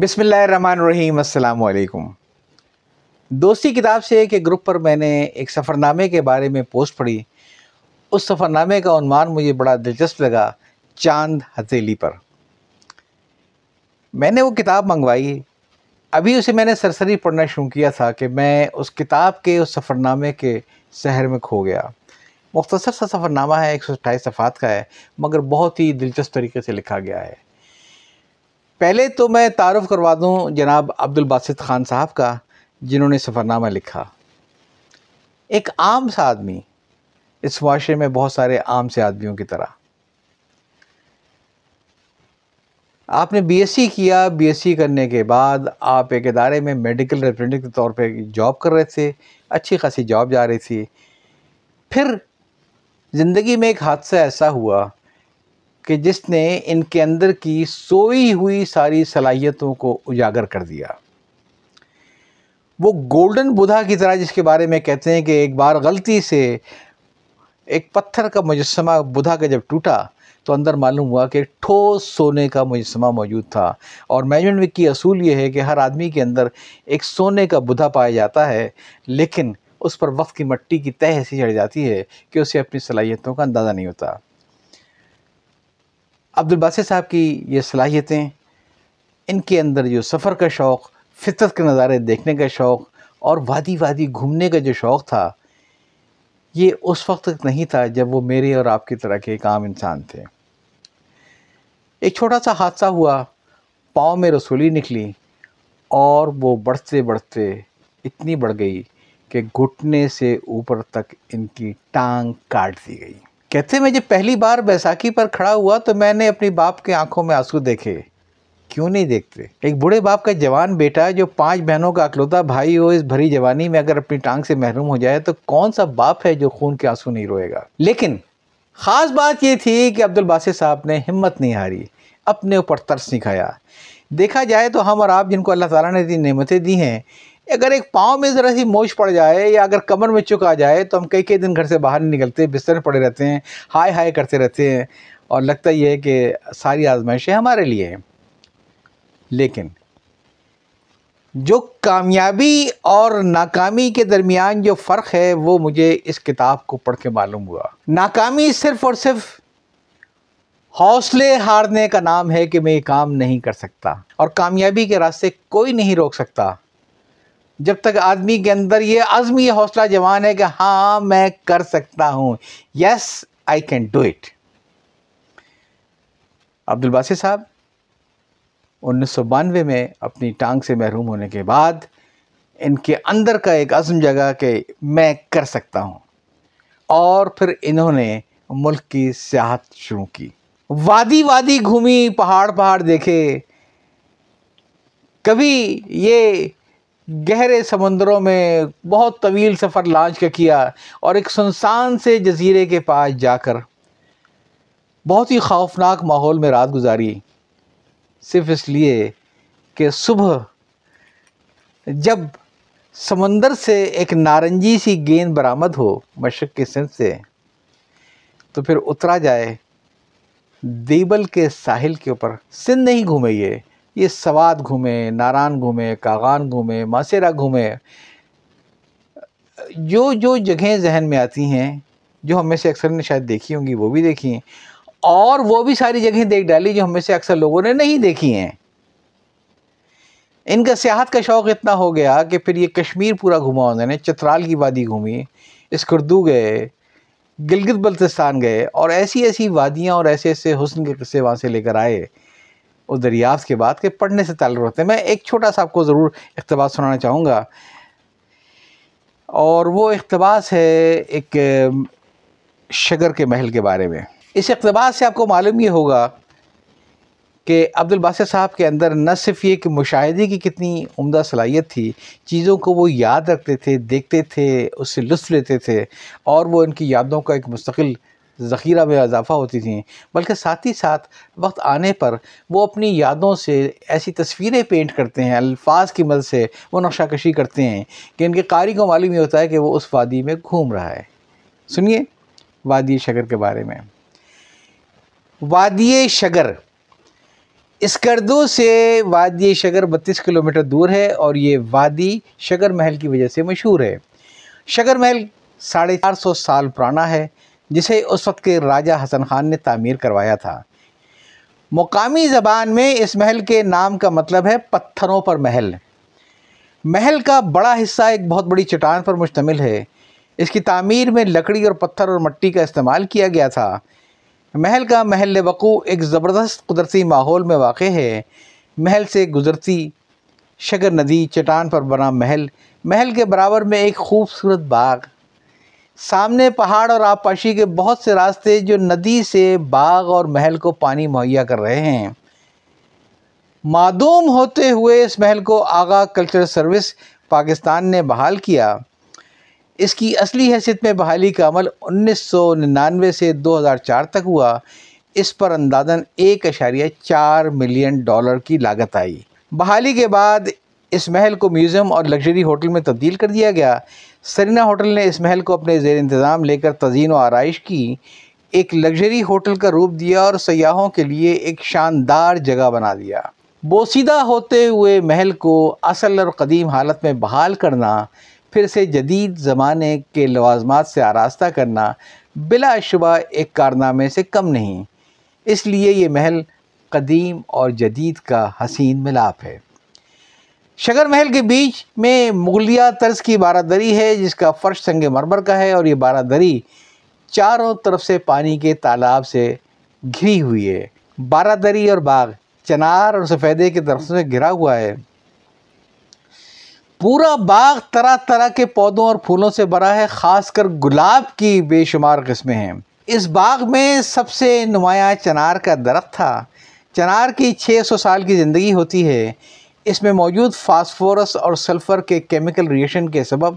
بسم اللہ الرحمن الرحیم، السلام علیکم۔ دوستی کتاب سے ایک گروپ پر میں نے ایک سفر نامے کے بارے میں پوسٹ پڑھی۔ اس سفر نامے کا عنوان مجھے بڑا دلچسپ لگا، چاند ہتھیلی پر۔ میں نے وہ کتاب منگوائی۔ ابھی اسے میں نے سرسری پڑھنا شروع کیا تھا کہ میں اس کتاب کے، اس سفر نامے کے سحر میں کھو گیا۔ مختصر سا سفر نامہ ہے، ایک سو اٹھائیس صفحات کا ہے، مگر بہت ہی دلچسپ طریقے سے لکھا گیا ہے۔ پہلے تو میں تعارف کروا دوں جناب عبد الباسط خان صاحب کا، جنہوں نے سفر نامہ لکھا۔ ایک عام سا آدمی، اس معاشرے میں بہت سارے عام سے آدمیوں کی طرح۔ آپ نے بی ایس سی کیا، بی ایس سی کرنے کے بعد آپ ایک ادارے میں میڈیکل ریپرزینٹیو کے طور پہ جاب کر رہے تھے، اچھی خاصی جاب جا رہی تھی۔ پھر زندگی میں ایک حادثہ ایسا ہوا کہ جس نے ان کے اندر کی سوئی ہوئی ساری صلاحیتوں کو اجاگر کر دیا۔ وہ گولڈن بدھا کی طرح جس کے بارے میں کہتے ہیں کہ ایک بار غلطی سے ایک پتھر کا مجسمہ بدھا کا جب ٹوٹا تو اندر معلوم ہوا کہ ٹھوس سونے کا مجسمہ موجود تھا۔ اور میجن کی اصول یہ ہے کہ ہر آدمی کے اندر ایک سونے کا بدھا پایا جاتا ہے، لیکن اس پر وقت کی مٹی کی تہ ایسی چڑھ جاتی ہے کہ اسے اپنی صلاحیتوں کا اندازہ نہیں ہوتا۔ عبد الباسط صاحب کی یہ صلاحیتیں، ان کے اندر جو سفر کا شوق، فطرت کے نظارے دیکھنے کا شوق، اور وادی وادی گھومنے کا جو شوق تھا، یہ اس وقت تک نہیں تھا جب وہ میرے اور آپ کی طرح کے ایک عام انسان تھے۔ ایک چھوٹا سا حادثہ ہوا، پاؤں میں رسولی نکلی، اور وہ بڑھتے بڑھتے اتنی بڑھ گئی کہ گھٹنے سے اوپر تک ان کی ٹانگ کاٹ دی گئی۔ کہتے میں جب پہلی بار بیساکھی پر کھڑا ہوا تو میں نے اپنی باپ کے آنکھوں میں آنسو دیکھے۔ کیوں نہیں دیکھتے؟ ایک بڑے باپ کا جوان بیٹا جو پانچ بہنوں کا اکلوتا بھائی ہو، اس بھری جوانی میں اگر اپنی ٹانگ سے محروم ہو جائے تو کون سا باپ ہے جو خون کے آنسو نہیں روئے گا؟ لیکن خاص بات یہ تھی کہ عبد الباسط صاحب نے ہمت نہیں ہاری، اپنے اوپر ترس نہیں کھایا۔ دیکھا جائے تو ہم اور آپ جن کو اللہ تعالیٰ نے اتنی نعمتیں دی ہیں اگر ایک پاؤں میں ذرا سی موچ پڑ جائے یا اگر کمر میں چک آ جائے تو ہم کئی کئی دن گھر سے باہر نہیں نکلتے، بستر میں پڑے رہتے ہیں، ہائے ہائے کرتے رہتے ہیں اور لگتا یہ ہے کہ ساری آزمائشیں ہمارے لیے ہیں۔ لیکن جو کامیابی اور ناکامی کے درمیان جو فرق ہے وہ مجھے اس کتاب کو پڑھ کے معلوم ہوا۔ ناکامی صرف اور صرف حوصلے ہارنے کا نام ہے کہ میں یہ کام نہیں کر سکتا اور کامیابی کے راستے کوئی نہیں روک سکتا۔ جب تک آدمی کے اندر یہ عزم، یہ حوصلہ جوان ہے کہ ہاں میں کر سکتا ہوں۔ Yes I can do it Abdul Basit صاحب، انیس سو بانوے میں اپنی ٹانگ سے محروم ہونے کے بعد ان کے اندر کا ایک عزم جگہ کہ میں کر سکتا ہوں۔ اور پھر انہوں نے ملک کی سیاحت شروع کی۔ وادی وادی گھومی، پہاڑ پہاڑ دیکھے۔ کبھی یہ گہرے سمندروں میں بہت طویل سفر لانچ کا کیا اور ایک سنسان سے جزیرے کے پاس جا کر بہت ہی خوفناک ماحول میں رات گزاری۔ صرف اس لیے کہ صبح جب سمندر سے ایک نارنجی سی گیند برآمد ہو مشرق کے سندھ سے، تو پھر اترا جائے دیبل کے ساحل کے اوپر۔ سندھ نہیں گھومے یہ۔ یہ سوات گھومے، ناران گھومے، کاغان گھومے، ماسیرا گھومے، جو جو جگہیں ذہن میں آتی ہیں، جو ہم میں سے اکثر نے شاید دیکھی ہوں گی، وہ بھی دیکھی ہیں، اور وہ بھی ساری جگہیں دیکھ ڈالی جو ہم میں سے اکثر لوگوں نے نہیں دیکھی ہیں۔ ان کا سیاحت کا شوق اتنا ہو گیا کہ پھر یہ کشمیر پورا گھما انہوں نے، چترال کی وادی گھومی، اسکردو گئے، گلگت بلتستان گئے، اور ایسی ایسی وادیاں اور ایسے ایسے حسن کے قصے وہاں سے لے کر آئے۔ وہ دریافت کے بعد کہ پڑھنے سے تعلق رہتے ہیں۔ میں ایک چھوٹا سا آپ کو ضرور اقتباس سنانا چاہوں گا۔ اور وہ اقتباس ہے ایک شگر کے محل کے بارے میں۔ اس اقتباس سے آپ کو معلوم یہ ہوگا کہ عبد الباسط صاحب کے اندر نہ صرف یہ کہ مشاہدے کی کتنی عمدہ صلاحیت تھی، چیزوں کو وہ یاد رکھتے تھے، دیکھتے تھے، اس سے لطف لیتے تھے اور وہ ان کی یادوں کا ایک مستقل ذخیرہ میں اضافہ ہوتی تھیں، بلکہ ساتھ ہی ساتھ وقت آنے پر وہ اپنی یادوں سے ایسی تصویریں پینٹ کرتے ہیں، الفاظ کی مدد سے وہ نقشہ کشی کرتے ہیں کہ ان کے قاری کو معلوم یہ ہوتا ہے کہ وہ اس وادی میں گھوم رہا ہے۔ سنیے وادی شگر کے بارے میں۔ وادی شگر۔ اسکردو سے وادی شگر بتیس کلومیٹر دور ہے اور یہ وادی شگر محل کی وجہ سے مشہور ہے۔ شگر محل ساڑھے چار سو سال پرانا ہے۔ جسے اس وقت کے راجہ حسن خان نے تعمیر کروایا تھا۔ مقامی زبان میں اس محل کے نام کا مطلب ہے پتھروں پر محل۔ محل کا بڑا حصہ ایک بہت بڑی چٹان پر مشتمل ہے۔ اس کی تعمیر میں لکڑی اور پتھر اور مٹی کا استعمال کیا گیا تھا۔ محل کا محل وقوع ایک زبردست قدرتی ماحول میں واقع ہے۔ محل سے گزرتی شگر ندی چٹان پر بنا محل محل کے برابر میں ایک خوبصورت باغ۔ سامنے پہاڑ اور آبپاشی کے بہت سے راستے جو ندی سے باغ اور محل کو پانی مہیا کر رہے ہیں۔ معدوم ہوتے ہوئے اس محل کو آغا کلچرل سروس پاکستان نے بحال کیا۔ اس کی اصلی حیثیت میں بحالی کا عمل انیس سو ننانوے سے دو ہزار چار تک ہوا۔ اس پر اندازاً ایک اشاریہ چار ملین ڈالر کی لاگت آئی۔ بحالی کے بعد اس محل کو میوزیم اور لگژری ہوٹل میں تبدیل کر دیا گیا۔ سرینا ہوٹل نے اس محل کو اپنے زیر انتظام لے کر تزئین و آرائش کی۔ ایک لگژری ہوٹل کا روپ دیا اور سیاحوں کے لیے ایک شاندار جگہ بنا دیا۔ بوسیدہ ہوتے ہوئے محل کو اصل اور قدیم حالت میں بحال کرنا، پھر سے جدید زمانے کے لوازمات سے آراستہ کرنا بلا شبہ ایک کارنامے سے کم نہیں۔ اس لیے یہ محل قدیم اور جدید کا حسین ملاپ ہے۔ شگر محل کے بیچ میں مغلیہ طرز کی بارہ دری ہے، جس کا فرش سنگ مرمر کا ہے اور یہ بارہ دری چاروں طرف سے پانی کے تالاب سے گھری ہوئی ہے۔ بارہ دری اور باغ چنار اور سفیدے کے درختوں سے گھرا ہوا ہے۔ پورا باغ طرح طرح کے پودوں اور پھولوں سے بھرا ہے، خاص کر گلاب کی بے شمار قسمیں ہیں۔ اس باغ میں سب سے نمایاں چنار کا درخت تھا۔ چنار کی چھ سو سال کی زندگی ہوتی ہے۔ اس میں موجود فاسفورس اور سلفر کے کیمیکل ریشن کے سبب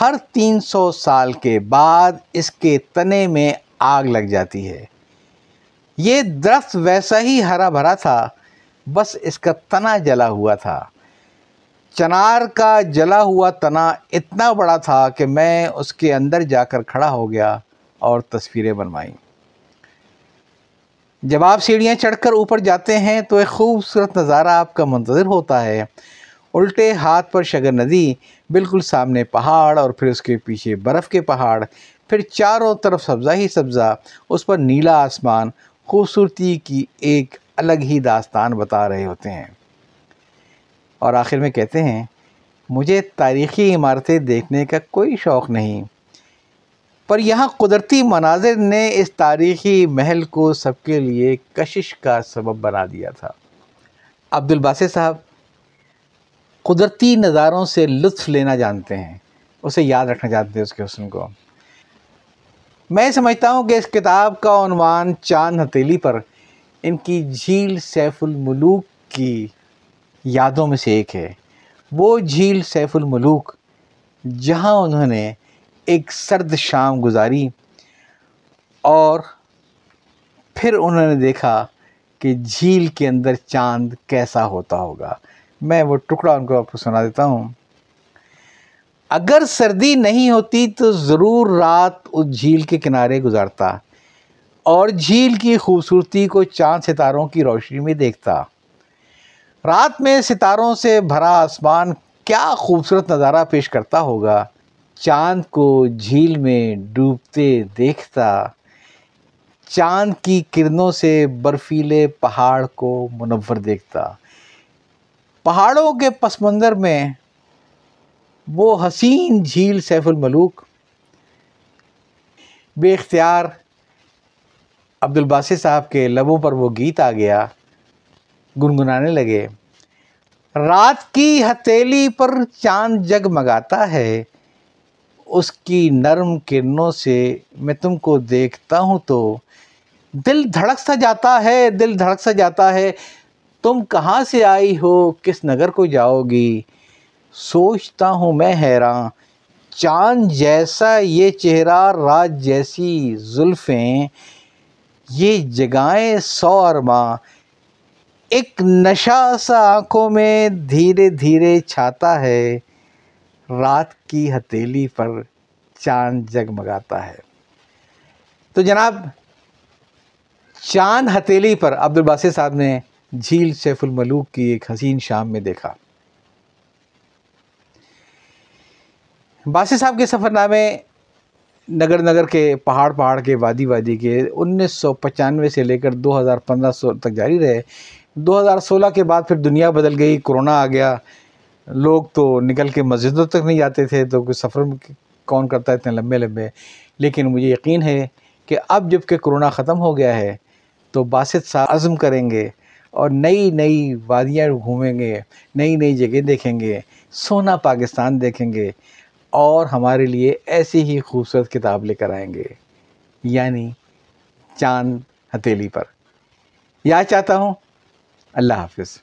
ہر تین سو سال کے بعد اس کے تنے میں آگ لگ جاتی ہے۔ یہ درخت ویسا ہی ہرا بھرا تھا، بس اس کا تنا جلا ہوا تھا۔ چنار کا جلا ہوا تنا اتنا بڑا تھا کہ میں اس کے اندر جا کر کھڑا ہو گیا اور تصویریں بنوائیں۔ جب آپ سیڑھیاں چڑھ کر اوپر جاتے ہیں تو ایک خوبصورت نظارہ آپ کا منتظر ہوتا ہے۔ الٹے ہاتھ پر شگر ندی، بالکل سامنے پہاڑ اور پھر اس کے پیچھے برف کے پہاڑ، پھر چاروں طرف سبزہ ہی سبزہ، اس پر نیلا آسمان، خوبصورتی کی ایک الگ ہی داستان بتا رہے ہوتے ہیں۔ اور آخر میں کہتے ہیں، مجھے تاریخی عمارتیں دیکھنے کا کوئی شوق نہیں۔ پر یہاں قدرتی مناظر نے اس تاریخی محل کو سب کے لیے کشش کا سبب بنا دیا تھا۔ عبد الباسط صاحب، قدرتی نظاروں سے لطف لینا جانتے ہیں۔ اسے یاد رکھنا چاہتے ہیں اس کے حسن کو۔ میں سمجھتا ہوں کہ اس کتاب کا عنوان چاند ہتیلی پر، ان کی جھیل سیف الملوک کی یادوں میں سے ایک ہے۔ وہ جھیل سیف الملوک، جہاں انہوں نے ایک سرد شام گزاری اور پھر انہوں نے دیکھا کہ جھیل کے اندر چاند کیسا ہوتا ہوگا۔ میں وہ ٹکڑا ان کو آپ کو سنا دیتا ہوں۔ اگر سردی نہیں ہوتی تو ضرور رات اس جھیل کے کنارے گزارتا اور جھیل کی خوبصورتی کو چاند ستاروں کی روشنی میں دیکھتا۔ رات میں ستاروں سے بھرا آسمان کیا خوبصورت نظارہ پیش کرتا ہوگا۔ چاند کو جھیل میں ڈوبتے دیکھتا، چاند کی کرنوں سے برفیلے پہاڑ کو منور دیکھتا۔ پہاڑوں کے پس منظر میں وہ حسین جھیل سیف الملوک۔ بے اختیار عبد الباسی صاحب کے لبوں پر وہ گیت آ گیا، گنگنانے لگے۔ رات کی ہتیلی پر چاند جگ مگاتا ہے اس کی نرم کرنوں سے میں تم کو دیکھتا ہوں تو دل دھڑک سا جاتا ہے، دل دھڑک سا جاتا ہے۔ تم کہاں سے آئی ہو؟ کس نگر کو جاؤ گی؟ سوچتا ہوں میں حیران۔ چاند جیسا یہ چہرہ، رات جیسی زلفیں۔ یہ جگائیں سو ارماں ایک نشہ سا آنکھوں میں دھیرے دھیرے چھاتا ہے۔ رات کی ہتیلی پر چاند جگمگاتا ہے۔ تو جناب، چاند ہتیلی پر عبد الباسی صاحب نے جھیل سیف الملوک کی ایک حسین شام میں دیکھا۔ باسی صاحب کے سفر نامے نگر نگر کے پہاڑ پہاڑ کے وادی وادی کے انیس سو پچانوے سے لے کر دو ہزار پندرہ سو تک جاری رہے۔ دو ہزار سولہ کے بعد پھر دنیا بدل گئی، کرونا آ گیا۔ لوگ تو نکل کے مسجدوں تک نہیں جاتے تھے، تو کوئی سفر کون کرتا ہے اتنے لمبے لمبے؟ لیکن مجھے یقین ہے کہ اب جبکہ کرونا ختم ہو گیا ہے، تو باسط صاحب عزم کریں گے اور نئی نئی وادیاں گھومیں گے، نئی نئی جگہ دیکھیں گے، سونا پاکستان دیکھیں گے اور ہمارے لیے ایسی ہی خوبصورت کتاب لے کر آئیں گے یعنی چاند ہتیلی پر۔ یاد چاہتا ہوں، اللہ حافظ۔